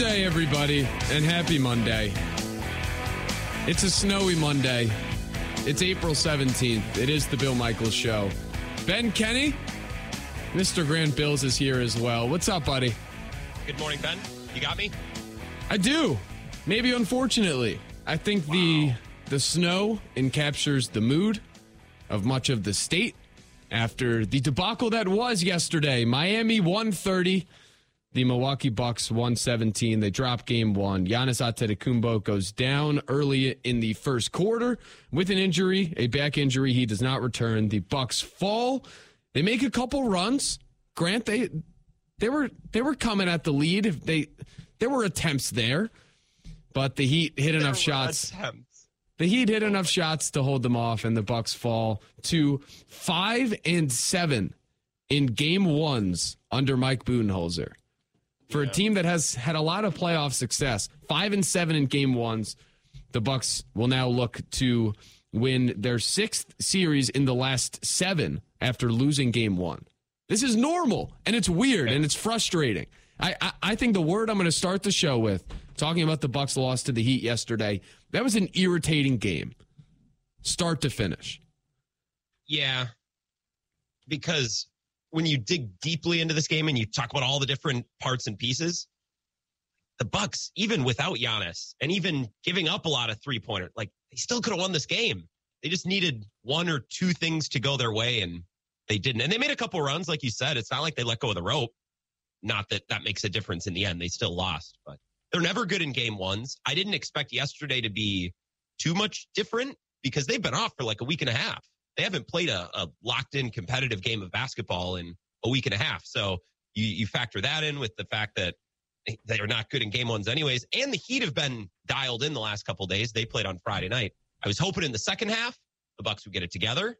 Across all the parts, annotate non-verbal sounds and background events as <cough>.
day, everybody, and happy Monday. It's a snowy Monday. It's April 17th. It is the Bill Michaels Show. Ben Kenney, Mr. Grant Bilse is here as well. What's up, buddy? Good morning, Ben. You got me? I do. Maybe unfortunately. I think wow. the the snow encaptures the mood of much of the state after the debacle that was yesterday. Miami 130, the Milwaukee Bucks 117. They drop game one. Giannis Antetokounmpo goes down early in the first quarter with an injury, a back injury. He does not return. The Bucks fall. They make a couple runs. Grant, they they were they were coming at the lead. They there were attempts there, but the Heat hit enough shots. Attempts. The Heat hit enough shots to hold them off, and the Bucks fall to five and seven in game ones under Mike Budenholzer. For yeah. a team that has had a lot of playoff success, five and seven in game ones, the Bucks will now look to win their sixth series in the last seven after losing game one. This is normal and it's weird and it's frustrating. I, I, I think the word I'm going to start the show with, talking about the Bucks loss to the Heat yesterday, that was an irritating game, start to finish. Yeah, because when you dig deeply into this game and you talk about all the different parts and pieces, the Bucks, even without Giannis and even giving up a lot of three pointer, like they still could have won this game. They just needed one or two things to go their way, and they didn't. And they made a couple runs, like you said. It's not like they let go of the rope. Not that that makes a difference in the end. They still lost, but they're never good in game ones. I didn't expect yesterday to be too much different because they've been off for like a week and a half. They haven't played a, a locked in competitive game of basketball in a week and a half. So you, you factor that in with the fact that they are not good in game ones anyways. And the Heat have been dialed in the last couple days. They played on Friday night. I was hoping in the second half, the Bucks would get it together,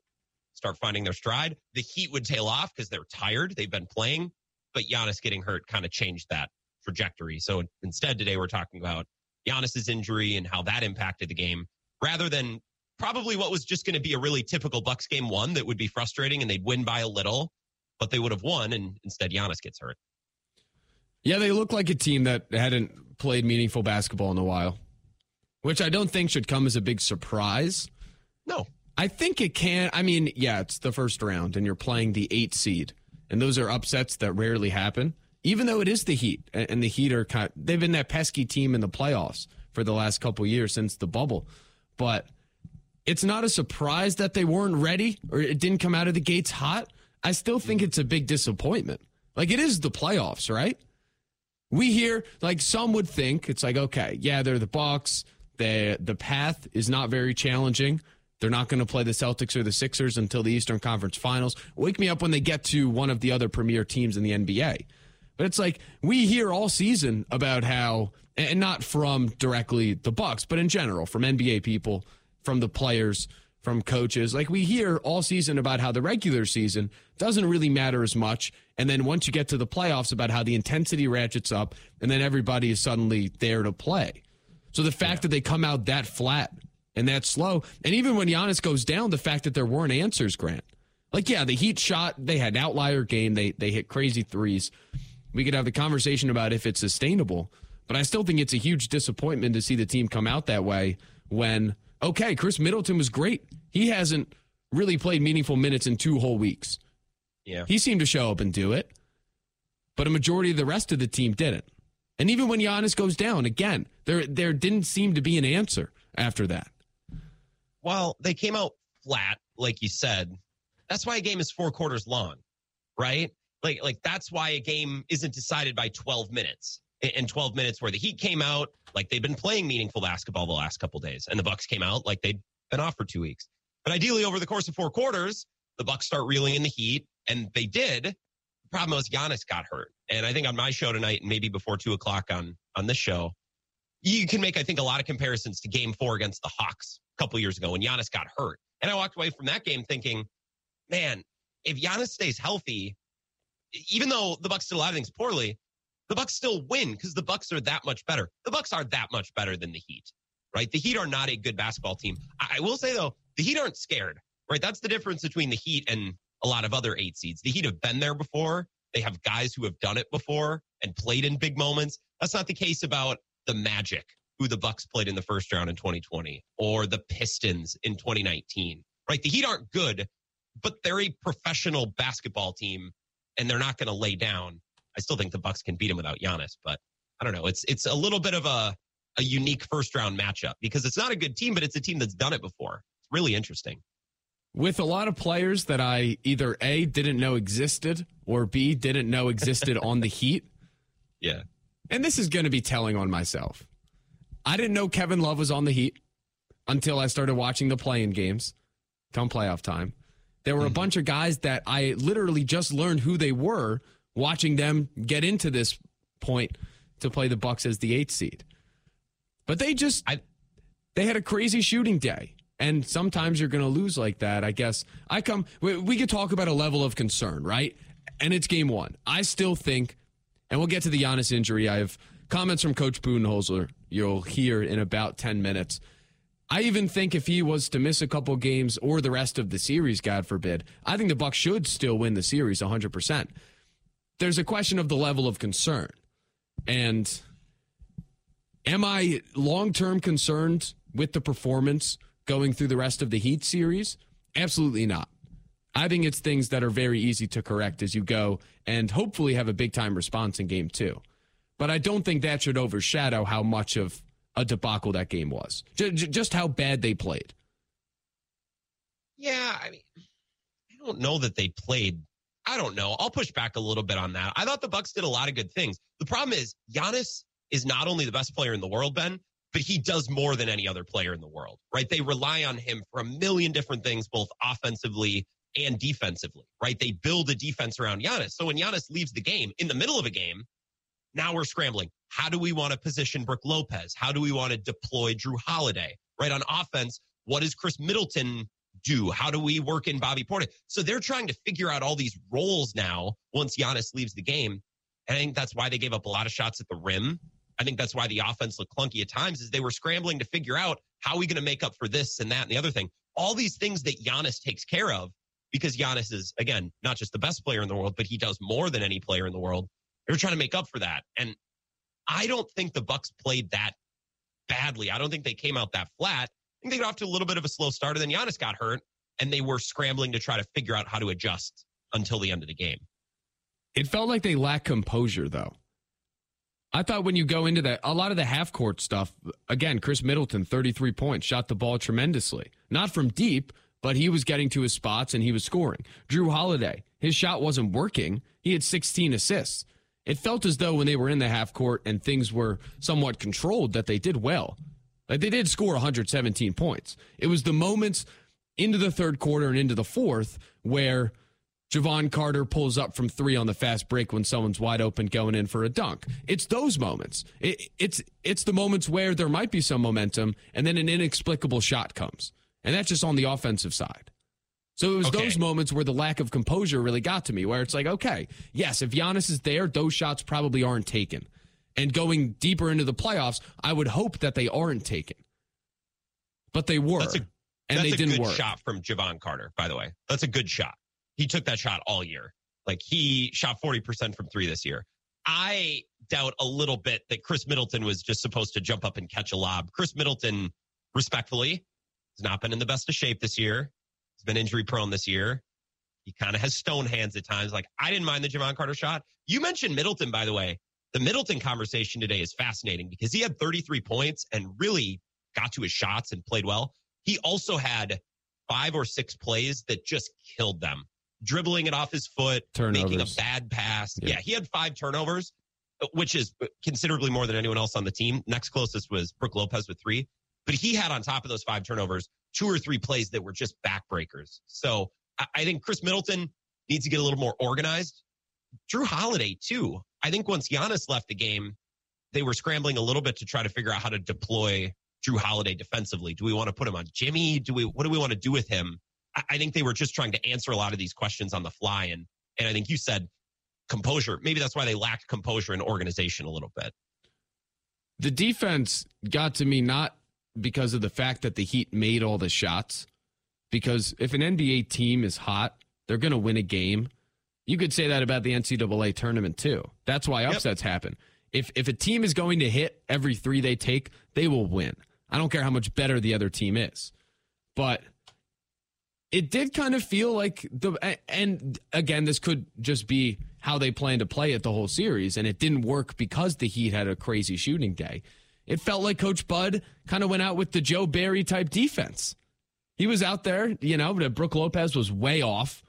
start finding their stride. The Heat would tail off because they're tired. They've been playing, but Giannis getting hurt kind of changed that trajectory. So instead, today we're talking about Giannis's injury and how that impacted the game, rather than probably what was just going to be a really typical Bucks game one that would be frustrating and they'd win by a little, but they would have won, and instead Giannis gets hurt. Yeah, they look like a team that hadn't played meaningful basketball in a while which I don't think should come as a big surprise. No. I think it can. I mean, yeah, it's the first round and you're playing the eight seed, and those are upsets that rarely happen, even though it is the Heat. And the Heat are kind of, they've been that pesky team in the playoffs for the last couple years since the bubble. But it's not a surprise that they weren't ready or it didn't come out of the gates hot. I still think it's a big disappointment. Like it is the playoffs, right? We hear like some would think it's like okay, yeah, they're the Bucks, the the path is not very challenging. They're not going to play the Celtics or the Sixers until the Eastern Conference Finals. Wake me up when they get to one of the other premier teams in the NBA. But it's like we hear all season about how and not from directly the Bucks, but in general from NBA people, from the players, from coaches. Like we hear all season about how the regular season doesn't really matter as much. And then once you get to the playoffs, about how the intensity ratchets up, and then everybody is suddenly there to play. So the fact yeah. that they come out that flat and that slow, and even when Giannis goes down, the fact that there weren't answers, Grant. Like, yeah, the Heat shot, they had an outlier game, they they hit crazy threes. We could have the conversation about if it's sustainable, but I still think it's a huge disappointment to see the team come out that way when, okay, Khris Middleton was great. He hasn't really played meaningful minutes in two whole weeks. Yeah. He seemed to show up and do it, but a majority of the rest of the team didn't. And even when Giannis goes down, again, there there didn't seem to be an answer after that. Well, they came out flat, like you said. That's why a game is four quarters long, right? Like like that's why a game isn't decided by 12 minutes. In 12 minutes where the Heat came out like they've been playing meaningful basketball the last couple days, and the Bucks came out like they'd been off for two weeks. But ideally, over the course of four quarters, the Bucks start reeling in the Heat, and they did. The problem was Giannis got hurt, and I think on my show tonight, and maybe before two o'clock on on this show, you can make I think a lot of comparisons to Game Four against the Hawks a couple years ago when Giannis got hurt, and I walked away from that game thinking, man, if Giannis stays healthy, even though the Bucks still have things poorly, the Bucks still win because the Bucks are that much better. The Bucks are that much better than the Heat, right? The Heat are not a good basketball team. I, I will say though, the Heat aren't scared, right? That's the difference between the Heat and a lot of other eight seeds. The Heat have been there before. They have guys who have done it before and played in big moments. That's not the case about the Magic, who the Bucks played in the first round in 2020, or the Pistons in 2019. Right? The Heat aren't good, but they're a professional basketball team, and they're not going to lay down. I still think the Bucks can beat him without Giannis, but I don't know. It's it's a little bit of a a unique first round matchup because it's not a good team, but it's a team that's done it before. It's really interesting. With a lot of players that I either A didn't know existed or B didn't know existed on the Heat. <laughs> Yeah. And this is going to be telling on myself. I didn't know Kevin Love was on the Heat until I started watching the playing games come playoff time. There were a mm-hmm. bunch of guys that I literally just learned who they were watching them get into this point to play the Bucks as the eighth seed. But they just I, they had a crazy shooting day. And sometimes you're going to lose like that. I guess I come, we, we could talk about a level of concern, right? And it's game one. I still think, and we'll get to the Giannis injury. I have comments from Coach Budenholzer you'll hear in about 10 minutes. I even think if he was to miss a couple games or the rest of the series, God forbid, I think the Bucks should still win the series 100%. There's a question of the level of concern. And am I long term concerned with the performance going through the rest of the Heat series? Absolutely not. I think it's things that are very easy to correct as you go and hopefully have a big time response in game two. But I don't think that should overshadow how much of a debacle that game was. Just how bad they played. Yeah, I mean, I don't know that they played. I don't know. I'll push back a little bit on that. I thought the Bucks did a lot of good things. The problem is Giannis is not only the best player in the world, Ben, but he does more than any other player in the world, right? They rely on him for a million different things, both offensively and defensively, right? They build a defense around Giannis. So when Giannis leaves the game in the middle of a game, now we're scrambling. How do we want to position Brook Lopez? How do we want to deploy Jrue Holiday, right? On offense, what is Khris Middleton do? How do we work in Bobby Portis? So they're trying to figure out all these roles now once Giannis leaves the game. And I think that's why they gave up a lot of shots at the rim I think that's why the offense looked clunky at times is they were scrambling to figure out how are we going to make up for this and that and the other thing. All these things that Giannis takes care of because Giannis is again not just the best player in the world, but he does more than any player in the world. They're trying to make up for that. And I don't think the Bucks played that badly. I don't think they came out that flat. Think they got off to a little bit of a slow start, and then Giannis got hurt, and they were scrambling to try to figure out how to adjust until the end of the game. It felt like they lacked composure, though. I thought when you go into that, a lot of the half court stuff, again, Khris Middleton, 33 points, shot the ball tremendously. Not from deep, but he was getting to his spots and he was scoring. Jrue Holiday, his shot wasn't working. He had 16 assists. It felt as though when they were in the half court and things were somewhat controlled that they did well. Like they did score 117 points. It was the moments into the third quarter and into the fourth where Jevon Carter pulls up from three on the fast break when someone's wide open going in for a dunk. It's those moments. It, it's it's the moments where there might be some momentum and then an inexplicable shot comes, and that's just on the offensive side. So it was okay. those moments where the lack of composure really got to me, where it's like, okay, yes, if Giannis is there, those shots probably aren't taken. And going deeper into the playoffs, I would hope that they aren't taken, but they were, that's a, and that's they didn't a good work. Shot from Jevon Carter, by the way. That's a good shot he took that shot all year. Like he shot 40% from three this year. I doubt a little bit that Khris Middleton was just supposed to jump up and catch a lob. Khris Middleton, respectfully, has not been in the best of shape this year. He's been injury prone this year. He kind of has stone hands at times. Like I didn't mind the Jevon Carter shot. You mentioned Middleton, by the way. The Middleton conversation today is fascinating because he had 33 points and really got to his shots and played well. He also had five or six plays that just killed them dribbling it off his foot, turnovers. making a bad pass. Yeah. yeah, he had five turnovers, which is considerably more than anyone else on the team. Next closest was Brook Lopez with three. But he had on top of those five turnovers two or three plays that were just backbreakers. So I think Khris Middleton needs to get a little more organized. Jrue Holiday, too. I think once Giannis left the game, they were scrambling a little bit to try to figure out how to deploy Jrue Holiday defensively. Do we want to put him on Jimmy? Do we what do we want to do with him? I think they were just trying to answer a lot of these questions on the fly. And, and I think you said composure. Maybe that's why they lacked composure and organization a little bit. The defense got to me not because of the fact that the Heat made all the shots, because if an NBA team is hot, they're going to win a game. You could say that about the NCAA tournament too. That's why upsets yep. happen. If if a team is going to hit every three they take, they will win. I don't care how much better the other team is. But it did kind of feel like the and again this could just be how they plan to play it the whole series and it didn't work because the Heat had a crazy shooting day. It felt like coach Bud kind of went out with the Joe Barry type defense. He was out there, you know, but Brook Lopez was way off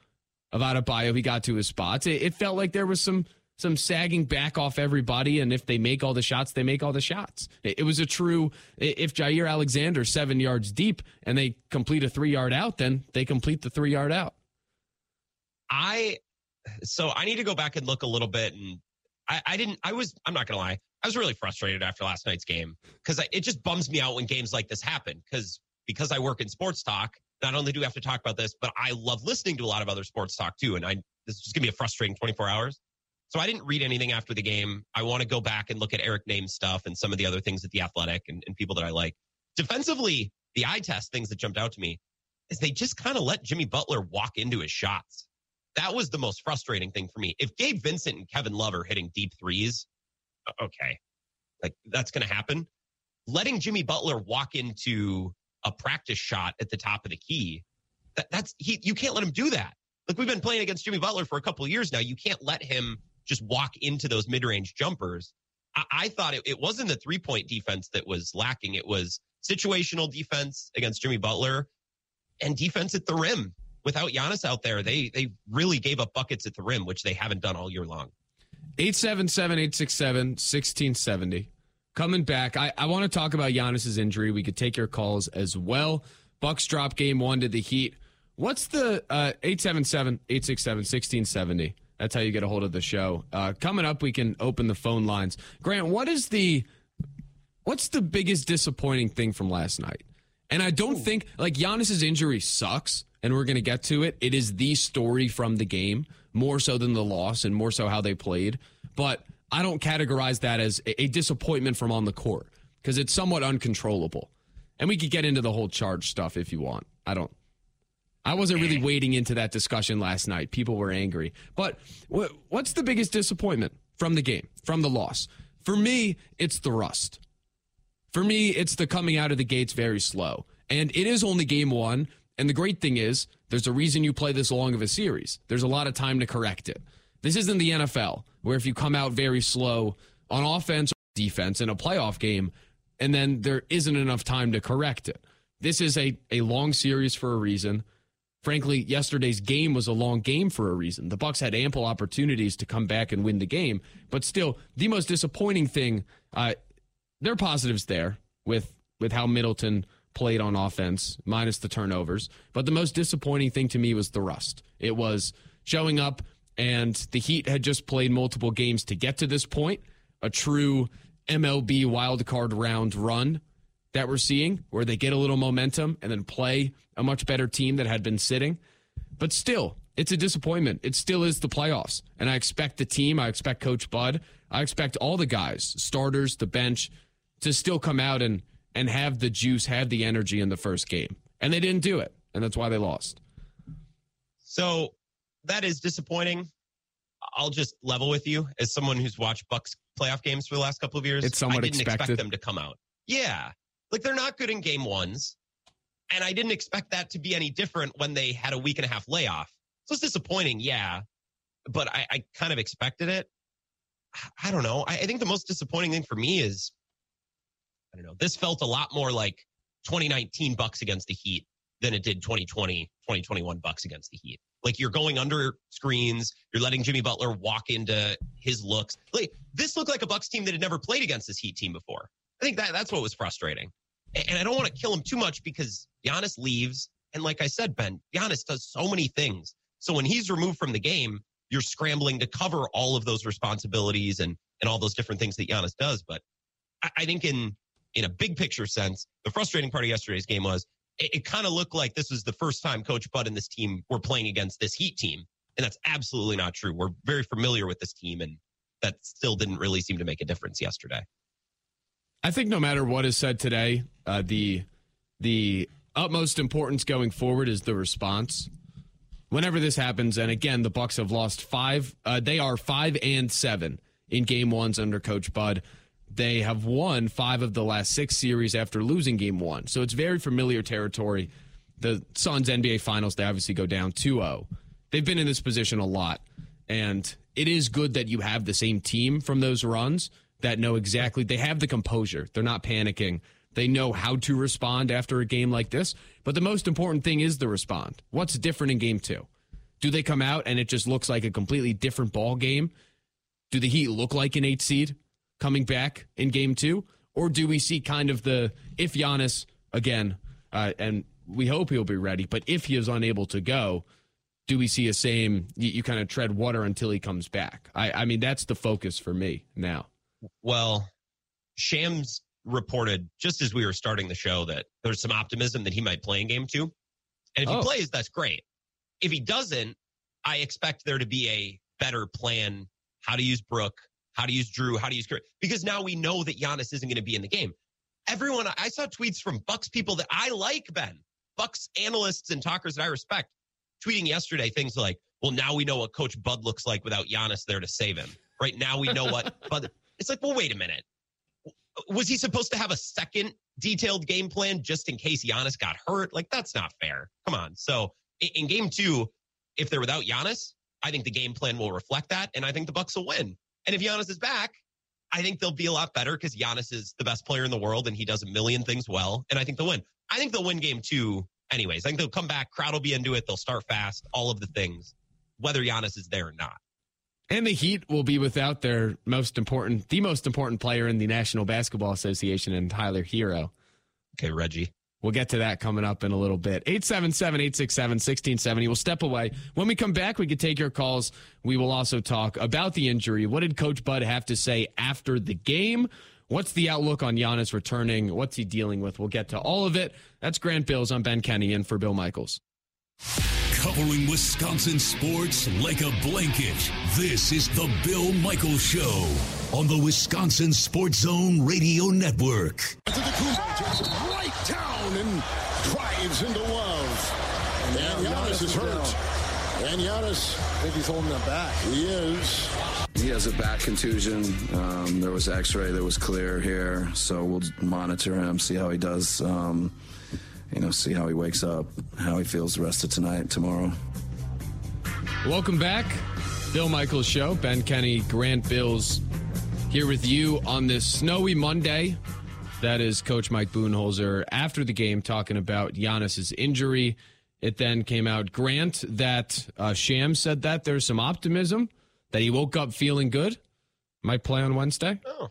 of Adebayo. He got to his spots. It, it felt like there was some some sagging back off everybody. And if they make all the shots, they make all the shots. It, was a true, if Jaire Alexander seven yards deep and they complete a three yard out, then they complete the three yard out. I, so I need to go back and look a little bit. And I, I didn't, I was, I'm not going to lie. I was really frustrated after last night's game because it just bums me out when games like this happen. Because because I work in sports talk, not only do we have to talk about this, but I love listening to a lot of other sports talk too. And I this is just gonna be a frustrating 24 hours. So I didn't read anything after the game. I want to go back and look at Eric Nehm stuff and some of the other things at the athletic and, and people that I like. Defensively, the eye test things that jumped out to me is they just kind of let Jimmy Butler walk into his shots. That was the most frustrating thing for me. If Gabe Vincent and Kevin Love are hitting deep threes, okay, like that's going to happen. Letting Jimmy Butler walk into a practice shot at the top of the key, that, that's he. You can't let him do that. Like we've been playing against Jimmy Butler for a couple of years now. You can't let him just walk into those mid range jumpers. I, I thought it, it wasn't the three point defense that was lacking. It was situational defense against Jimmy Butler and defense at the rim. Without Giannis out there, they they really gave up buckets at the rim, which they haven't done all year long. 877 867 1670. Coming back, I, I want to talk about Giannis's injury. We could take your calls as well. Bucks drop game one to the Heat. What's the uh, 877 867 1670? That's how you get a hold of the show. Uh, coming up, we can open the phone lines. Grant, what is the what's the biggest disappointing thing from last night? And I don't Ooh. think like Giannis's injury sucks, and we're going to get to it. It is the story from the game more so than the loss, and more so how they played. But I don't categorize that as a disappointment from on the court because it's somewhat uncontrollable. And we could get into the whole charge stuff if you want. I don't I wasn't really eh. wading into that discussion last night. People were angry. But what's the biggest disappointment from the game, from the loss? For me, it's the rust. For me, it's the coming out of the gates very slow. And it is only game one. And the great thing is, there's a reason you play this long of a series. There's a lot of time to correct it. This isn't the NFL, where if you come out very slow on offense or defense in a playoff game, and then there isn't enough time to correct it. This is a, a long series for a reason. Frankly, yesterday's game was a long game for a reason. The Bucks had ample opportunities to come back and win the game, but still, the most disappointing thing, uh, there are positives there with with how Middleton played on offense, minus the turnovers. But the most disappointing thing to me was the rust. It was showing up, and the Heat had just played multiple games to get to this point, a true MLB wildcard round run that we're seeing, where they get a little momentum and then play a much better team that had been sitting. But still, it's a disappointment. It still is the playoffs. And I expect the team, I expect Coach Bud, I expect all the guys, starters, the bench, to still come out and, and have the juice, have the energy in the first game. And they didn't do it. And that's why they lost. So that is disappointing. I'll just level with you as someone who's watched Bucks playoff games for the last couple of years. It's somewhat I didn't expected. expect them to come out. Yeah. Like they're not good in game ones. And I didn't expect that to be any different when they had a week and a half layoff. So it's disappointing, yeah. But I, I kind of expected it. I don't know. I, I think the most disappointing thing for me is I don't know. This felt a lot more like 2019 Bucks against the Heat than it did 2020, 2021 Bucks against the Heat. Like you're going under screens, you're letting Jimmy Butler walk into his looks. Like this looked like a Bucks team that had never played against this Heat team before. I think that that's what was frustrating. And I don't want to kill him too much because Giannis leaves. And like I said, Ben, Giannis does so many things. So when he's removed from the game, you're scrambling to cover all of those responsibilities and, and all those different things that Giannis does. But I, I think in, in a big picture sense, the frustrating part of yesterday's game was it, it kind of looked like this was the first time Coach Bud and this team were playing against this Heat team. And that's absolutely not true. We're very familiar with this team, and that still didn't really seem to make a difference yesterday. I think no matter what is said today, uh, the the utmost importance going forward is the response. Whenever this happens, and again, the Bucks have lost five. Uh, they are five and seven in game ones under Coach Bud. They have won five of the last six series after losing game one. So it's very familiar territory. The Suns NBA Finals, they obviously go down 2 0. They've been in this position a lot. And it is good that you have the same team from those runs that know exactly, they have the composure. They're not panicking. They know how to respond after a game like this. But the most important thing is the respond. What's different in game two? Do they come out and it just looks like a completely different ball game? Do the Heat look like an eight seed coming back in game two? Or do we see kind of the if Giannis, again, uh, and we hope he'll be ready, but if he is unable to go, do we see a same, you, you kind of tread water until he comes back? I, I mean, that's the focus for me now. Well, Shams reported just as we were starting the show that there's some optimism that he might play in game two. And if oh. he plays, that's great. If he doesn't, I expect there to be a better plan how to use Brook, how to use Jrue, how to use Curry, because now we know that Giannis isn't going to be in the game. Everyone, I saw tweets from Bucks people that I like, Ben, Bucks analysts and talkers that I respect, tweeting yesterday things like, well, now we know what Coach Bud looks like without Giannis there to save him. Right now we know what <laughs> Bud. It's like, well, wait a minute was he supposed to have a second detailed game plan just in case Giannis got hurt? Like that's not fair. Come on. So in, in game two, if they're without Giannis, I think the game plan will reflect that, and I think the Bucks will win. And if Giannis is back, I think they'll be a lot better because Giannis is the best player in the world and he does a million things well. And I think they'll win. I think they'll win game two anyways. I think they'll come back, crowd will be into it, they'll start fast, all of the things, whether Giannis is there or not. And the Heat will be without their most important, the most important player in the National Basketball Association, and Tyler Herro. Okay, Reggie. We'll get to that coming up in a little bit. 877 867 1670. We'll step away. When we come back, we can take your calls. We will also talk about the injury. What did Coach Bud have to say after the game? What's the outlook on Giannis returning? What's he dealing with? We'll get to all of it. That's Grant Bilse. I'm Ben Kenney in for Bill Michaels. Covering Wisconsin sports like a blanket. This is the Bill Michaels Show on the Wisconsin Sports Zone Radio Network. Right down and drives into love. And Giannis is hurt. And Giannis, I think he's holding that back. He is. He has a back contusion. Um, there was X-ray that was clear here, so we'll monitor him, see how he does. Um, you know, see how he wakes up, how he feels the rest of tonight, tomorrow. Welcome back. Bill Michaels Show. Ben Kenney, Grant Bilse here with you on this snowy Monday. That is Coach Mike Budenholzer after the game talking about Giannis's injury. It then came out, Grant, that uh, Shams said that there's some optimism, that he woke up feeling good. Might play on Wednesday. Oh,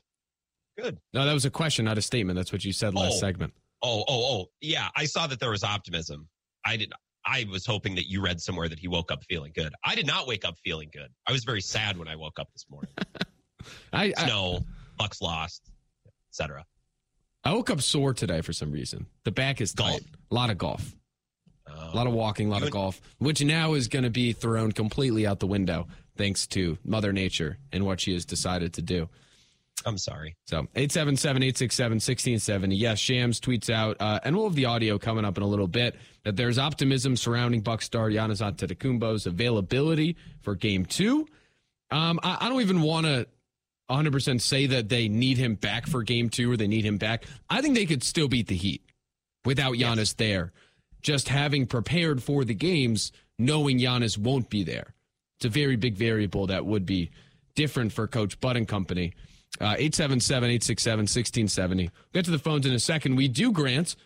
good. No, that was a question, not a statement. That's what you said last oh. segment. Oh, oh, oh, yeah. I saw that there was optimism. I did. I was hoping that you read somewhere that he woke up feeling good. I did not wake up feeling good. I was very sad when I woke up this morning. <laughs> I snow, I, Bucks lost, etc. I woke up sore today for some reason. The back is golf. tight. A lot of golf. a lot of walking, a lot of golf, which now is going to be thrown completely out the window thanks to Mother Nature and what she has decided to do. I'm sorry. So 877-867-1670. Yes, Shams tweets out, uh, and we'll have the audio coming up in a little bit, that there's optimism surrounding Buck star Giannis Antetokounmpo's availability for game two. Um, I, I don't even want to 100% say that they need him back for game two or they need him back. I think they could still beat the Heat without Giannis yes. there. Just having prepared for the games, knowing Giannis won't be there. It's a very big variable that would be different for Coach Bud and company. Uh, 877 867 1670. We'll get to the phones in a second. We do, Grant,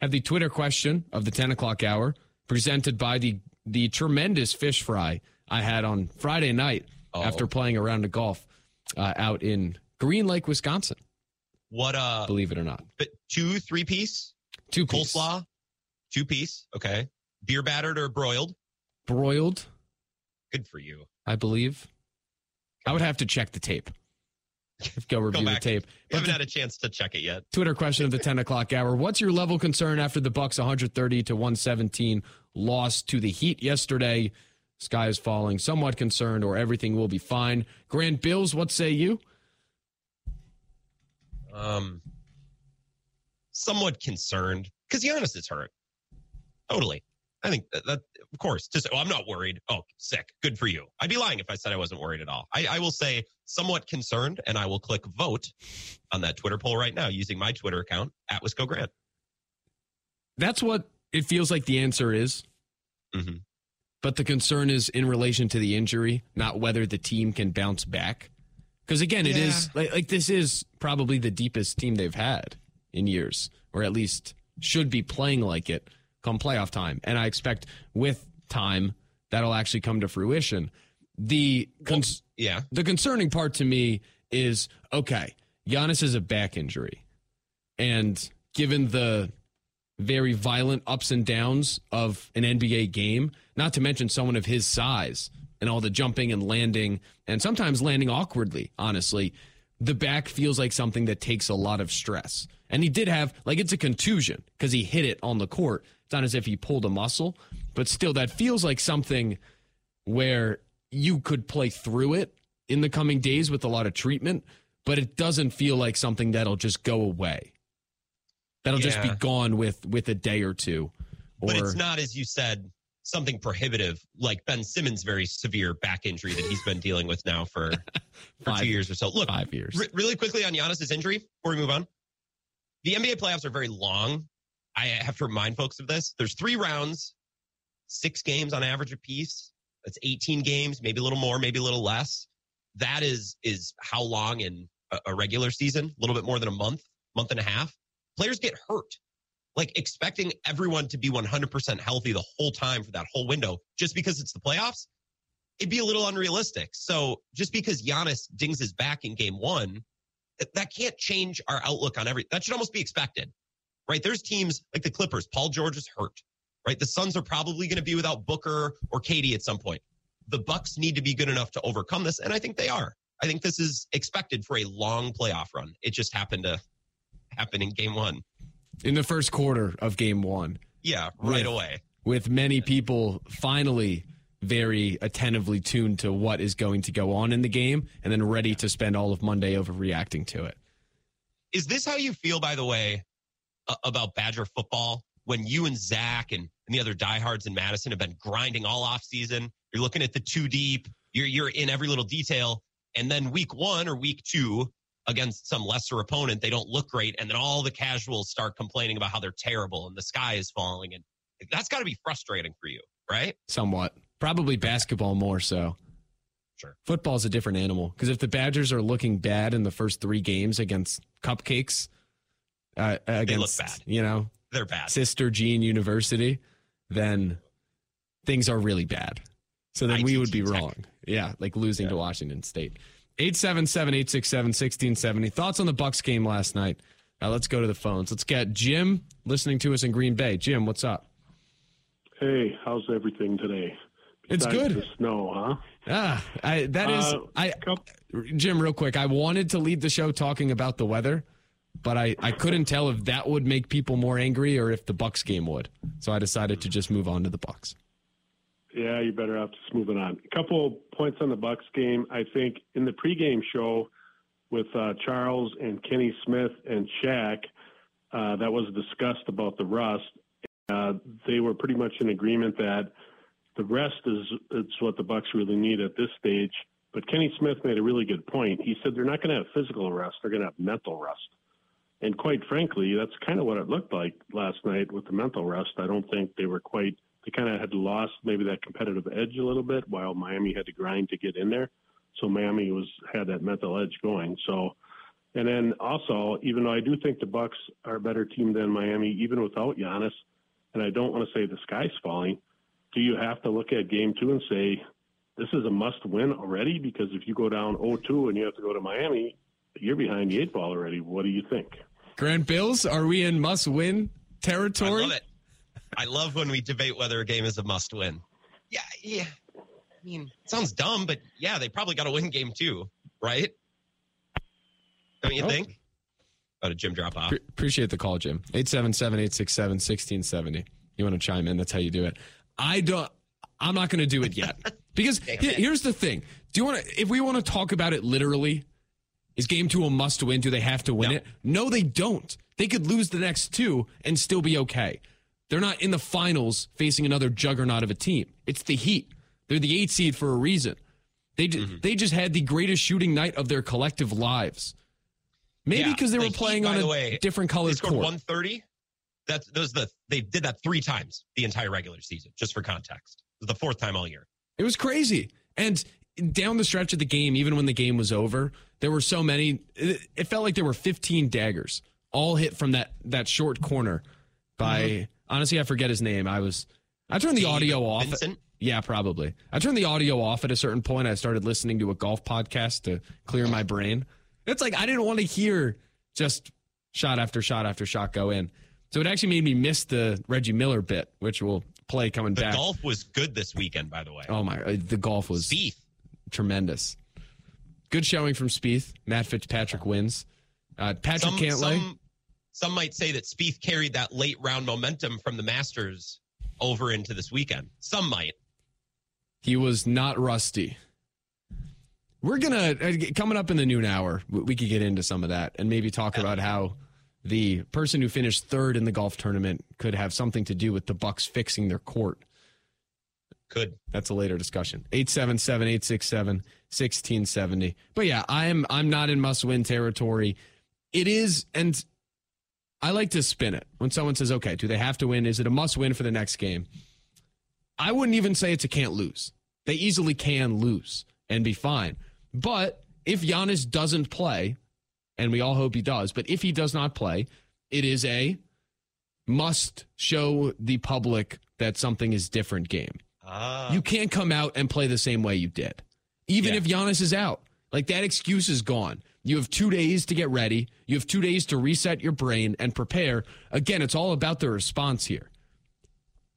have the Twitter question of the 10 o'clock hour presented by the, the tremendous fish fry I had on Friday night oh. after playing a round of golf uh, out in Green Lake, Wisconsin. What, uh, believe it or not. But two, three piece? Two piece. Coleslaw? Two piece. Okay. Beer battered or broiled? Broiled. Good for you. I believe. I would have to check the tape. <laughs> Go review Go the tape. You haven't had a chance to check it yet. Twitter question of the 10 o'clock hour. What's your level concern after the Bucks 130 to 117 loss to the Heat yesterday? Sky is falling. Somewhat concerned, or everything will be fine. Grant Bilse, what say you? Um, somewhat concerned because Giannis is hurt. Totally. I think that, that of course, to say, oh, I'm not worried. Oh, sick. Good for you. I'd be lying if I said I wasn't worried at all. I, I will say somewhat concerned, and I will click vote on that Twitter poll right now using my Twitter account at Wisco Grant. That's what it feels like the answer is. Mm-hmm. But the concern is in relation to the injury, not whether the team can bounce back. Because again, it is Yeah. like, like this is probably the deepest team they've had in years, or at least should be playing like it come playoff time. And I expect with time that'll actually come to fruition. The cons- Yeah. the concerning part to me is okay, Giannis is a back injury. And given the very violent ups and downs of an NBA game, not to mention someone of his size and all the jumping and landing, and sometimes landing awkwardly, honestly, the back feels like something that takes a lot of stress. And he did have, like, it's a contusion because he hit it on the court. It's not as if he pulled a muscle, but still, that feels like something where you could play through it in the coming days with a lot of treatment, but it doesn't feel like something that'll just go away. That'll just be gone with with a day or two. Or But it's not, as you said, something prohibitive like Ben Simmons' very severe back injury that he's been <laughs> dealing with now for, for two years or so. Look, five years. re- really quickly on Giannis's injury before we move on. The NBA playoffs are very long. I have to remind folks of this. There's three rounds, six games on average apiece. That's 18 games, maybe a little more, maybe a little less. That is is how long in a, a regular season? A little bit more than a month, month and a half. Players get hurt. Like expecting everyone to be 100% healthy the whole time for that whole window just because it's the playoffs, it'd be a little unrealistic. So just because Giannis dings his back in game one, that- can't change our outlook on every. That should almost be expected, right? There's teams like the Clippers. Paul George is hurt, right? The Suns are probably going to be without Booker or Katie at some point. The Bucks need to be good enough to overcome this, and I think they are. I think this is expected for a long playoff run. It just happened to happen in game one. In the first quarter of game one, Yeah, right With- away. with many people finally very attentively tuned to what is going to go on in the game and then ready to spend all of Monday overreacting to it. Is this how you feel, by the way, uh, about Badger football? When you and Zach and, and the other diehards in Madison have been grinding all off season, you're looking at the two deep, you're you're in every little detail, and then week one or week two against some lesser opponent, they don't look great, and then all the casuals start complaining about how they're terrible and the sky is falling, and that's got to be frustrating for you, right? Somewhat. Probably basketball more so. Sure. Football's a different animal because if the Badgers are looking bad in the first three games against cupcakes, uh, against bad. you know They're bad. Sister Jean University, then things are really bad. So then we would be Tech. wrong. Yeah, like losing to Washington State. 877-867-1670. Thoughts on the Bucks game last night? Now let's go to the phones. Let's get Jim listening to us in Green Bay. Jim, what's up? Hey, how's everything today? It's good. The snow, huh? Ah, I, that is Uh, I Jim, real quick. I wanted to lead the show talking about the weather, but I, I couldn't tell if that would make people more angry or if the Bucks game would. So I decided to just move on to the Bucks. Yeah, you better off just moving on. A couple points on the Bucks game. I think in the pregame show with uh, Charles and Kenny Smith and Shaq, uh, that was discussed about the rust. Uh, they were pretty much in agreement that the rest is it's what the Bucks really need at this stage. But Kenny Smith made a really good point. He said they're not going to have physical rust; they're going to have mental rust. And quite frankly, that's kind of what it looked like last night with the mental rust. I don't think they were quite. They kind of had lost maybe that competitive edge a little bit, while Miami had to grind to get in there. So Miami was had that mental edge going. So, and then also, even though I do think the Bucks are a better team than Miami, even without Giannis, and I don't want to say the sky's falling, do you have to look at Game Two and say this is a must-win already? Because if you go down 0-2 and you have to go to Miami, you're behind the eight ball already. What do you think? Grant Bilse, are we in must win I territory? love it. I love when we debate whether a game is a must win. Yeah, yeah. I mean, it sounds dumb, but yeah, they probably got to win game two, right? Don't you Oh. think? About a Jim drop off? Pre- appreciate the call, Jim. 877-867-1670. You want to chime in? That's how you do it. I don't. I'm not going to do it yet <laughs> because he- here's the thing. Do you want to? If we want to talk about it literally, is game two a must win? Do they have to win No. it? No, they don't. They could lose the next two and still be okay. They're not in the finals facing another juggernaut of a team. It's the Heat. They're the eight seed for a reason. They mm-hmm. they just had the greatest shooting night of their collective lives. Maybe because yeah, they were playing Heat, on a way, different colored they court. 130. That's those the they did that three times the entire regular season, just for context. It was the fourth time all year. It was crazy. And down the stretch of the game, even when the game was over, there were so many. It, felt like there were 15 daggers, all hit from that that short corner. By mm-hmm. Honestly, I forget his name. I was I turned the audio off. Vincent? Yeah, probably. I turned the audio off at a certain point. I started listening to a golf podcast to clear my brain. It's like I didn't want to hear just shot after shot after shot go in. So it actually made me miss the Reggie Miller bit, which will play coming the back. The golf was good this weekend, by the way. Oh my! Uh, the golf was Spieth. tremendous. Good showing from Spieth. Matt Fitzpatrick wins. Uh, Patrick some, Cantlay. Some, some might say that Spieth carried that late round momentum from the Masters over into this weekend. Some might. He was not rusty. We're gonna uh, coming up in the noon hour. We could get into some of that and maybe talk about how the person who finished third in the golf tournament could have something to do with the Bucks fixing their court. Could. That's a later discussion. 877-867-1670. But yeah, I'm I'm not in must-win territory. It is and I like to spin it. When someone says, "Okay, do they have to win? Is it a must-win for the next game?" I wouldn't even say it's a can't lose. They easily can lose and be fine. But if Giannis doesn't play, and we all hope he does, but if he does not play, it is a must show the public that something is different game. Ah. You can't come out and play the same way you did. Even yeah. if Giannis is out. Like that excuse is gone. You have two days to get ready. You have two days to reset your brain and prepare. Again, it's all about the response here.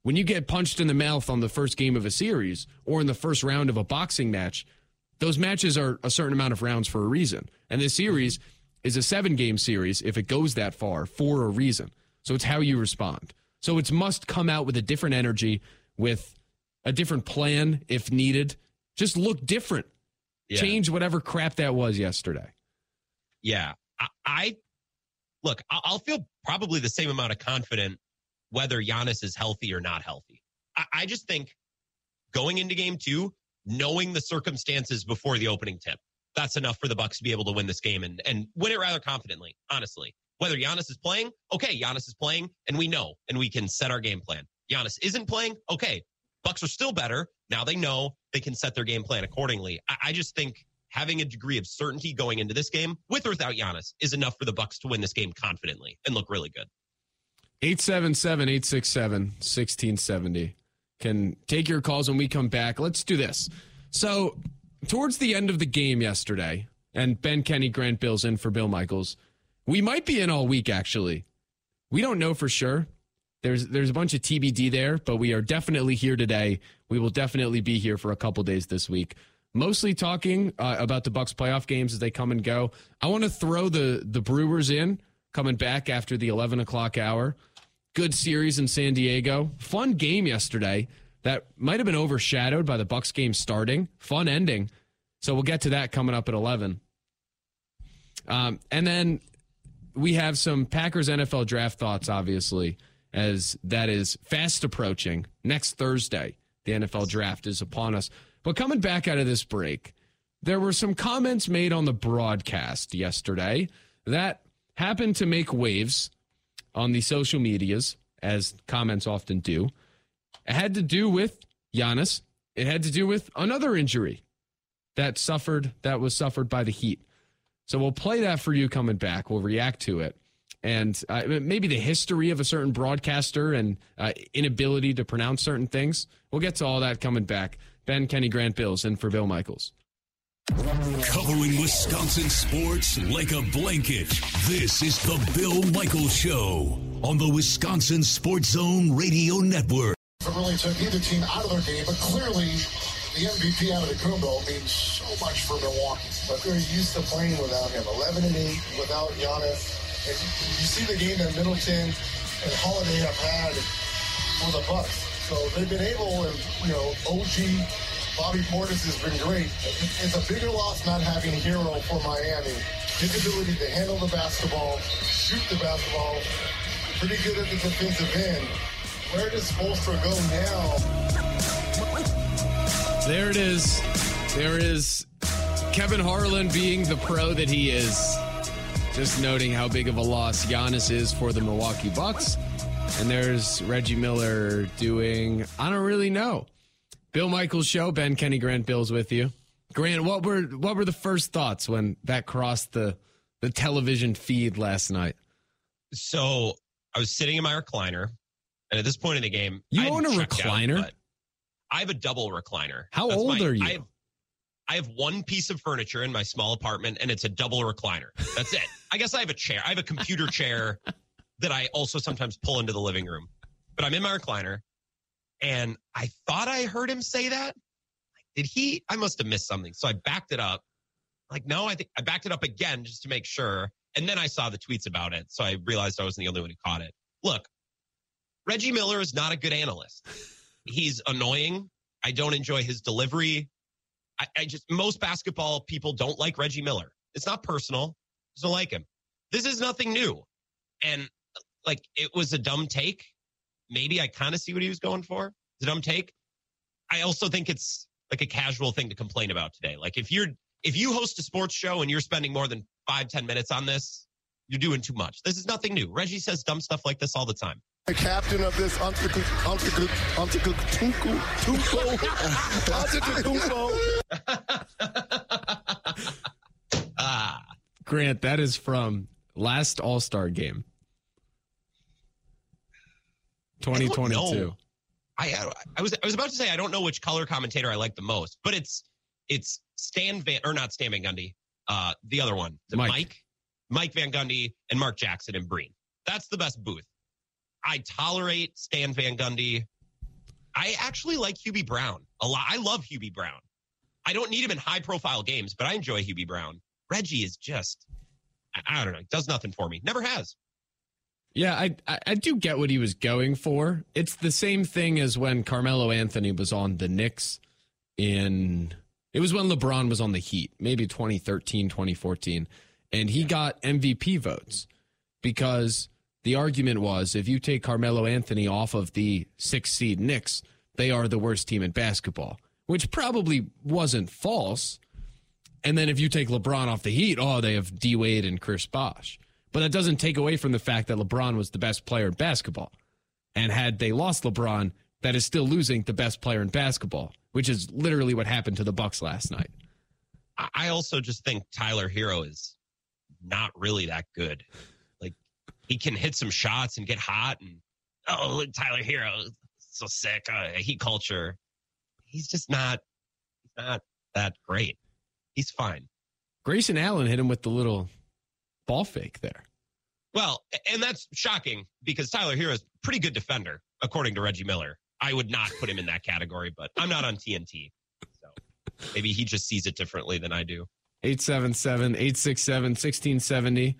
When you get punched in the mouth on the first game of a series or in the first round of a boxing match, those matches are a certain amount of rounds for a reason. And this series is a seven game series if it goes that far for a reason. So it's how you respond. So it's must come out with a different energy, with a different plan if needed. Just look different. Yeah. Change whatever crap that was yesterday. Yeah. I, I look, I'll feel probably the same amount of confident whether Giannis is healthy or not healthy. I, I just think going into game two, knowing the circumstances before the opening tip, that's enough for the Bucks to be able to win this game and, and win it rather confidently, honestly. Whether Giannis is playing, okay, Giannis is playing, and we know, and we can set our game plan. Giannis isn't playing, okay, Bucks are still better. Now they know they can set their game plan accordingly. I, I just think having a degree of certainty going into this game, with or without Giannis, is enough for the Bucks to win this game confidently and look really good. 877 867 1670 can take your calls when we come back. Let's do this. So, towards the end of the game yesterday, and Ben Kenney Grant Bilse in for Bill Michaels, we might be in all week actually. We don't know for sure. There's there's a bunch of TBD there, but we are definitely here today. We will definitely be here for a couple days this week. Mostly talking uh, about the Bucks playoff games as they come and go. I want to throw the the Brewers in coming back after the 11 o'clock hour good series in San Diego. Fun game yesterday that might have been overshadowed by the Bucks game starting. Fun ending. So we'll get to that coming up at 11. Um, and then we have some Packers NFL draft thoughts, obviously, as that is fast approaching. Next Thursday, the NFL draft is upon us. But coming back out of this break, there were some comments made on the broadcast yesterday that happened to make waves on the social medias, as comments often do. It had to do with Giannis. It had to do with another injury that suffered that was suffered by the Heat. So we'll play that for you coming back. We'll react to it. And uh, maybe the history of a certain broadcaster and uh, inability to pronounce certain things. We'll get to all that coming back. Ben Kenney Grant Bilse and for Bill Michaels. Covering Wisconsin sports like a blanket. This is the Bill Michaels Show on the Wisconsin Sports Zone Radio Network. It really took either team out of their game, but clearly the MVP out of the Kumbo means so much for Milwaukee. But they're used to playing without him. 11 and 8 without Giannis. And you see the game that Middleton and Holiday have had for the Bucks. So they've been able, and you know, OG Bobby Portis has been great. It's a bigger loss not having a Herro for Miami. His ability to handle the basketball, shoot the basketball, pretty good at the defensive end. Where does Spoelstra go now? There it is. There is Kevin Harlan being the pro that he is. Just noting how big of a loss Giannis is for the Milwaukee Bucks. And there's Reggie Miller doing, I don't really know. Bill Michaels show, Ben Kenney Grant Bilse with you. Grant, what were what were the first thoughts when that crossed the the television feed last night? So I was sitting in my recliner, and at this point in the game, You own a hadn't out, recliner? I have a double recliner. How That's old my- are you? I have, I have one piece of furniture in my small apartment, and it's a double recliner. That's it. I guess I have a chair. I have a computer chair <laughs> that I also sometimes pull into the living room. But I'm in my recliner, and I thought I heard him say that. Did he? I must have missed something. So I backed it up. Like, no, I think I backed it up again just to make sure. And then I saw the tweets about it. So I realized I wasn't the only one who caught it. Look, Reggie Miller is not a good analyst. He's annoying. I don't enjoy his delivery. I, I just, most basketball people don't like Reggie Miller. It's not personal. Just don't like him. This is nothing new. And like, it was a dumb take. Maybe I kind of see what he was going for. It's a dumb take. I also think it's like a casual thing to complain about today. Like if you're if you host a sports show and you're spending more than five ten minutes on this, you're doing too much. This is nothing new. Reggie says dumb stuff like this all the time. The captain of this Antetokounmpo, Antetokounmpo. <laughs> <laughs> Ah, Grant, that is from last All Star game. 2022. know. I I was I was about to say I don't know which color commentator I like the most, but it's it's Stan Van or not Stan Van Gundy, uh, the other one, the Mike. Mike. Mike Van Gundy and Mark Jackson and Breen. That's the best booth. I tolerate Stan Van Gundy. I actually like Hubie Brown a lot. I love Hubie Brown. I don't need him in high profile games, but I enjoy Hubie Brown. Reggie is just, I, I don't know, does nothing for me. Never has. Yeah, I, I do get what he was going for. It's the same thing as when Carmelo Anthony was on the Knicks in it was when LeBron was on the Heat, maybe 2013, 2014, and he got MVP votes because the argument was if you take Carmelo Anthony off of the 6 seed Knicks, they are the worst team in basketball, which probably wasn't false. And then if you take LeBron off the Heat, oh, they have D Wade and Chris Bosh. But that doesn't take away from the fact that LeBron was the best player in basketball. And had they lost LeBron, that is still losing the best player in basketball, which is literally what happened to the Bucks last night. I- also just think Tyler Herro is not really that good. Like he can hit some shots and get hot and oh look, Tyler Herro so sick. Uh, heat culture. He's just not not that great. He's fine. Grayson Allen hit him with the little ball fake there. Well, and that's shocking because Tyler Herro is a pretty good defender, according to Reggie Miller. I would not put him in that category, but I'm not on TNT. So maybe he just sees it differently than I do. 877 867 1670.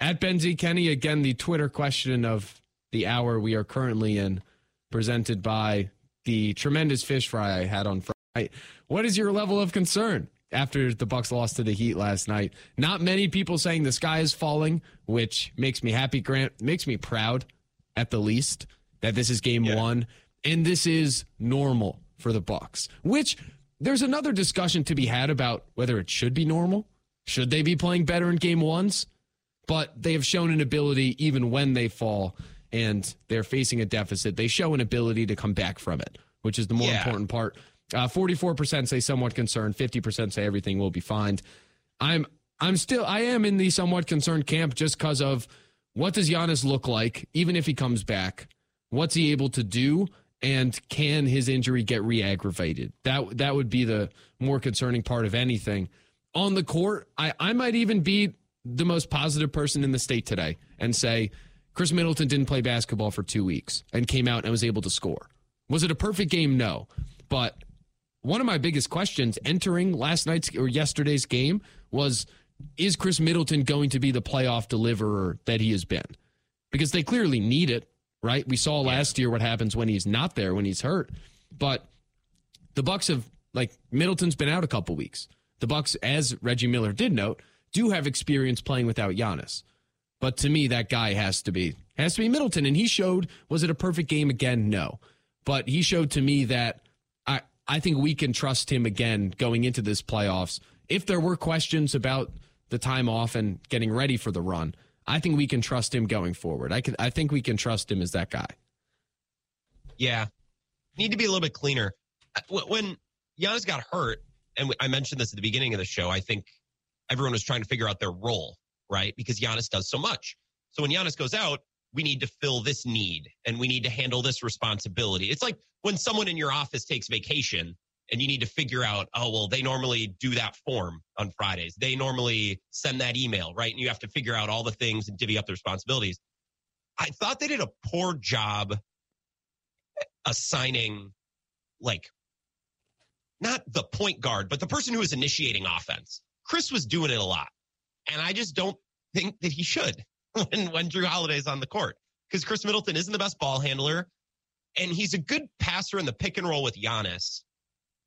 At Benzie Kenney, again, the Twitter question of the hour we are currently in, presented by the tremendous fish fry I had on Friday. What is your level of concern after the Bucks lost to the Heat last night? Not many people saying the sky is falling, which makes me happy, Grant, makes me proud at the least that this is game Yeah. one and this is normal for the Bucks. Which there's another discussion to be had about whether it should be normal. Should they be playing better in game ones? But they have shown an ability even when they fall and they're facing a deficit. They show an ability to come back from it, which is the more Yeah. important part. Uh, 44% say somewhat concerned, 50% say everything will be fine. I'm I'm still I am in the somewhat concerned camp just because of what does Giannis look like, even if he comes back? What's he able to do? And can his injury get re-aggravated? That that would be the more concerning part of anything. On the court, I, I might even be the most positive person in the state today and say Khris Middleton didn't play basketball for two weeks and came out and was able to score. Was it a perfect game? No. But one of my biggest questions entering last night's or yesterday's game was is Khris Middleton going to be the playoff deliverer that he has been? Because they clearly need it, right? We saw last year what happens when he's not there, when he's hurt. But the Bucks have like Middleton's been out a couple weeks. The Bucks, as Reggie Miller did note, do have experience playing without Giannis. But to me, that guy has to be has to be Middleton. And he showed, was it a perfect game again? No. But he showed to me that I, think we can trust him again going into this playoffs. If there were questions about the time off and getting ready for the run, I think we can trust him going forward. I can, I think we can trust him as that guy. Yeah. Need to be a little bit cleaner. Uh, when Giannis got hurt, and I mentioned this at the beginning of the show, I think everyone was trying to figure out their role, right? Because Giannis does so much. So when Giannis goes out, we need to fill this need and we need to handle this responsibility. It's like when someone in your office takes vacation and you need to figure out, oh, well, they normally do that form on Fridays. They normally send that email, right? And you have to figure out all the things and divvy up the responsibilities. I thought they did a poor job assigning, like, not the point guard, but the person who is initiating offense. Khris was doing it a lot. And I just don't think that he should <laughs> when, when Jrue Holiday's on the court because Khris Middleton isn't the best ball handler. And he's a good passer in the pick and roll with Giannis.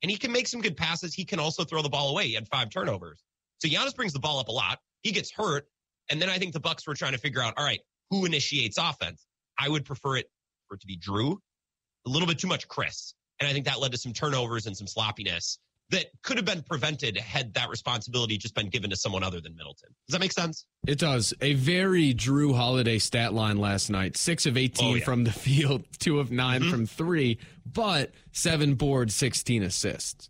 And he can make some good passes. He can also throw the ball away. He had five turnovers. So Giannis brings the ball up a lot. He gets hurt. And then I think the Bucks were trying to figure out, all right, who initiates offense? I would prefer it for it to be Jrue, A little bit too much Khris. And I think that led to some turnovers and some sloppiness that could have been prevented had that responsibility just been given to someone other than Middleton. Does that make sense? It does. A very Jrue Holiday stat line last night six of 18 oh, yeah. from the field, <laughs> two of 9 mm-hmm. from three, but seven boards, 16 assists.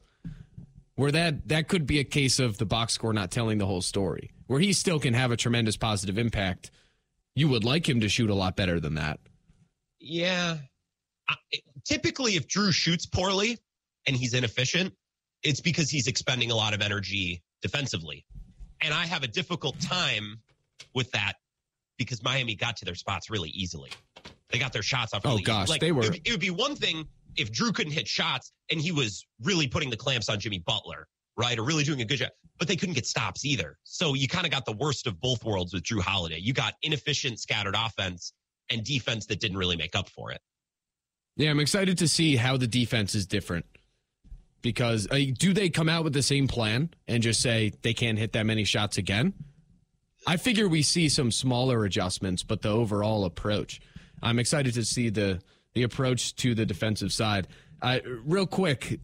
Where that, that could be a case of the box score not telling the whole story, where he still can have a tremendous positive impact. You would like him to shoot a lot better than that. Yeah. I, typically, if Jrue shoots poorly and he's inefficient, it's because he's expending a lot of energy defensively. And I have a difficult time with that because Miami got to their spots really easily. They got their shots off. Oh, really oh gosh, like, they were. It, it would be one thing if Jrue couldn't hit shots and he was really putting the clamps on Jimmy Butler, right, or really doing a good job. But they couldn't get stops either. So you kind of got the worst of both worlds with Jrue Holiday. You got inefficient, scattered offense and defense that didn't really make up for it. Yeah, I'm excited to see how the defense is different because uh, do they come out with the same plan and just say they can't hit that many shots again? I figure we see some smaller adjustments, but the overall approach. I'm excited to see the the approach to the defensive side. Uh, real quick,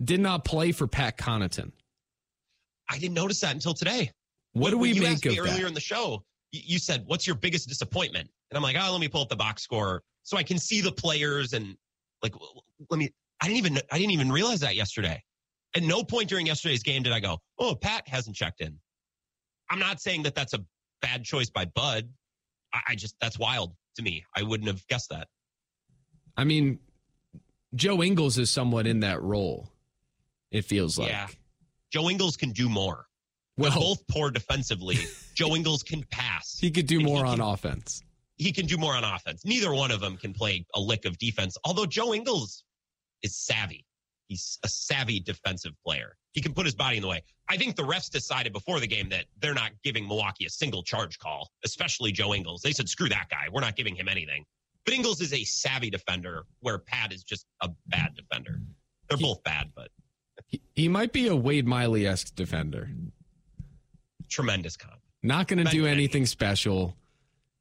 did not play for Pat Connaughton. I didn't notice that until today. What do we make of earlier that? in the show? You said, "What's your biggest disappointment?" And I'm like, "Oh, let me pull up the box score so I can see the players and like let me I didn't even I didn't even realize that yesterday. At no point during yesterday's game did I go, "Oh, Pat hasn't checked in." I'm not saying that that's a bad choice by Bud. I, I just that's wild to me. I wouldn't have guessed that. I mean, Joe Ingles is somewhat in that role. It feels like. Yeah. Joe Ingles can do more. Well, They're both poor defensively. <laughs> Joe Ingles can pass. He could do more on can, offense. He can do more on offense. Neither one of them can play a lick of defense. Although Joe Ingles is savvy. He's a savvy defensive player. He can put his body in the way. I think the refs decided before the game that they're not giving Milwaukee a single charge call, especially Joe Ingles. They said, screw that guy. We're not giving him anything. But Ingles is a savvy defender where Pat is just a bad defender. They're he, both bad, but. He, he might be a Wade Miley esque defender. Tremendous comp. Not going to do anything special.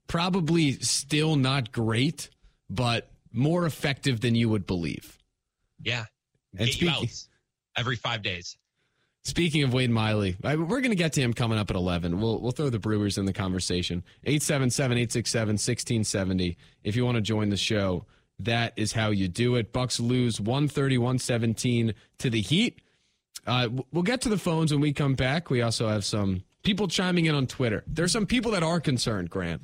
Probably still not great, but more effective than you would believe. Yeah. And Get speaking, every five days. Speaking of Wade Miley, we're going to get to him coming up at 11. We'll, we'll throw the Brewers in the conversation. 877 867 1670. If you want to join the show, that is how you do it. Bucks lose 130 117 to the Heat. Uh, we'll get to the phones when we come back. We also have some people chiming in on Twitter. There's some people that are concerned, Grant.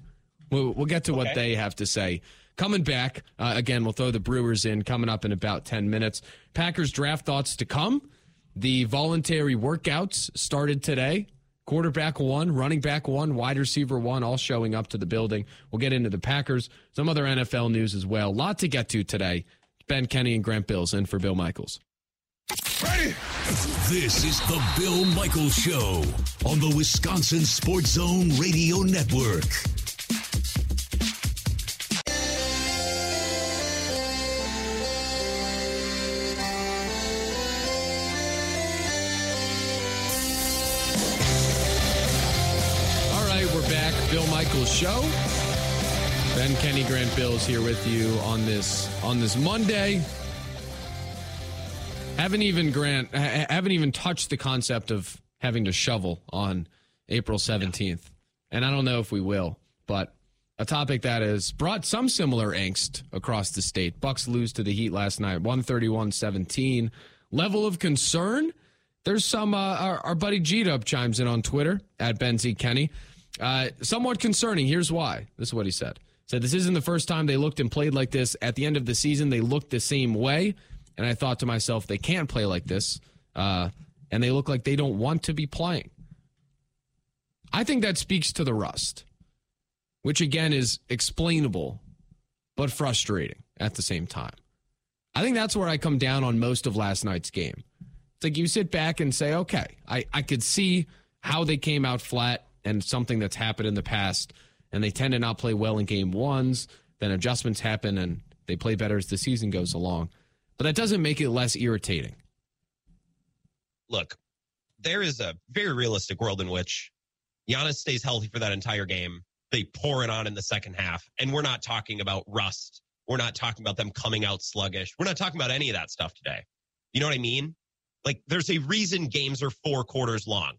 We'll, we'll get to okay. what they have to say coming back. Uh, again, we'll throw the Brewers in coming up in about 10 minutes. Packers draft thoughts to come. The voluntary workouts started today. Quarterback one, running back one, wide receiver one, all showing up to the building. We'll get into the Packers, some other NFL news as well. Lot to get to today. Ben Kenney and Grant Bilse in for Bill Michaels. Ready? This is the Bill Michaels Show on the Wisconsin Sports Zone Radio Network. Show. Ben Kenney Grant Bilse here with you on this on this Monday. Haven't even Grant haven't even touched the concept of having to shovel on April 17th. And I don't know if we will, but a topic that has brought some similar angst across the state. Bucks lose to the Heat last night, 131-17. Level of concern? There's some uh, our, our buddy G Dub chimes in on Twitter at Ben Z Kenney. Uh, somewhat concerning. Here's why. This is what he said. Said this isn't the first time they looked and played like this. At the end of the season, they looked the same way, and I thought to myself, they can't play like this, uh, and they look like they don't want to be playing. I think that speaks to the rust, which again is explainable, but frustrating at the same time. I think that's where I come down on most of last night's game. It's like you sit back and say, okay, I, I could see how they came out flat and something that's happened in the past, and they tend to not play well in game ones. Then adjustments happen and they play better as the season goes along. But that doesn't make it less irritating. Look, there is a very realistic world in which Giannis stays healthy for that entire game. They pour it on in the second half. And we're not talking about rust. We're not talking about them coming out sluggish. We're not talking about any of that stuff today. You know what I mean? Like there's a reason games are four quarters long.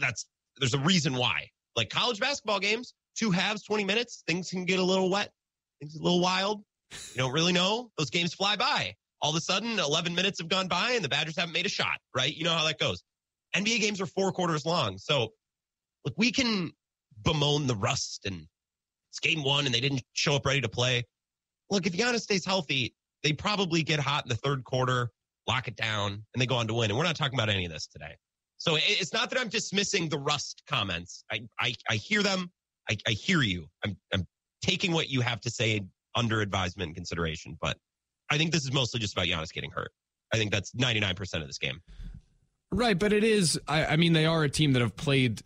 That's there's a reason why. Like college basketball games, two halves, 20 minutes, things can get a little wet, things a little wild. You don't really know. Those games fly by. All of a sudden, 11 minutes have gone by and the Badgers haven't made a shot, right? You know how that goes. NBA games are four quarters long. So look, we can bemoan the rust and it's game one and they didn't show up ready to play. Look, if Giannis stays healthy, they probably get hot in the third quarter, lock it down, and they go on to win. And we're not talking about any of this today. So it's not that I'm dismissing the rust comments. I I, I hear them. I, I hear you. I'm I'm taking what you have to say under advisement and consideration. But I think this is mostly just about Giannis getting hurt. I think that's 99% of this game. Right, but it is. I, I mean, they are a team that have played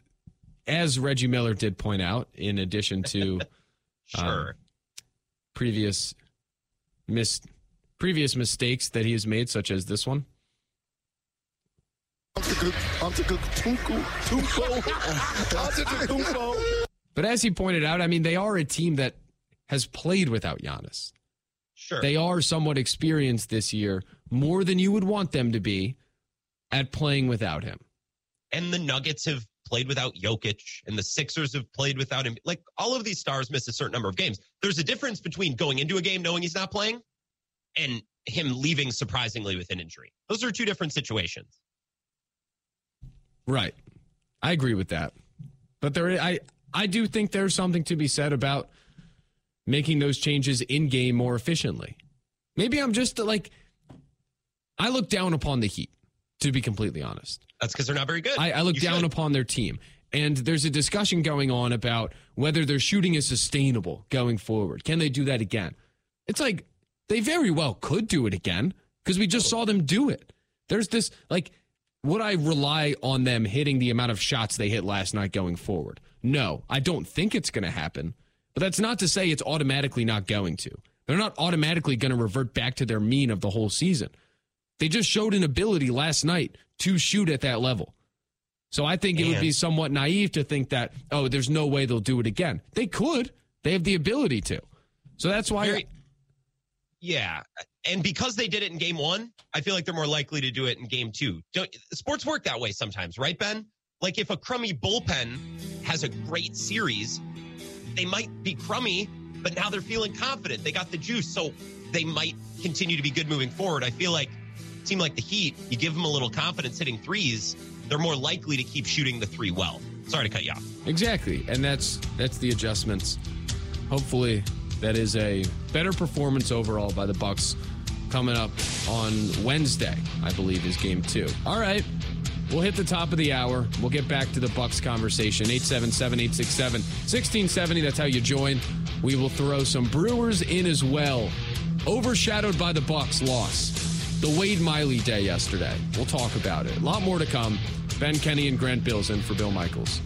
as Reggie Miller did point out, in addition to <laughs> sure um, previous mis- previous mistakes that he has made, such as this one. <laughs> but as he pointed out, I mean, they are a team that has played without Giannis. Sure. They are somewhat experienced this year, more than you would want them to be at playing without him. And the Nuggets have played without Jokic and the Sixers have played without him. Like all of these stars miss a certain number of games. There's a difference between going into a game knowing he's not playing and him leaving surprisingly with an injury. Those are two different situations. Right. I agree with that. But there I I do think there's something to be said about making those changes in game more efficiently. Maybe I'm just like I look down upon the Heat, to be completely honest. That's because they're not very good. I, I look you down should. upon their team. And there's a discussion going on about whether their shooting is sustainable going forward. Can they do that again? It's like they very well could do it again because we just saw them do it. There's this, like, would I rely on them hitting the amount of shots they hit last night going forward? No, I don't think it's going to happen. But that's not to say it's automatically not going to. They're not automatically going to revert back to their mean of the whole season. They just showed an ability last night to shoot at that level. So I think it would be somewhat naive to think that, oh, there's no way they'll do it again. They could. They have the ability to. So that's why. Yeah. And because they did it in game one, I feel like they're more likely to do it in game two. Don't, sports work that way sometimes, right, Ben? Like if a crummy bullpen has a great series, they might be crummy, but now they're feeling confident. They got the juice. So they might continue to be good moving forward. I feel like team like the Heat, you give them a little confidence hitting threes, they're more likely to keep shooting the three well. Sorry to cut you off. Exactly. And that's that's the adjustments. Hopefully that is a better performance overall by the Bucks coming up on Wednesday, I believe is game 2. All right. We'll hit the top of the hour. We'll get back to the Bucks conversation. 877-867-1670. That's how you join. We will throw some Brewers in as well. Overshadowed by the Bucks loss the Wade Miley day yesterday. We'll talk about it. A lot more to come. Ben Kenney and Grant Bilse in for Bill Michaels.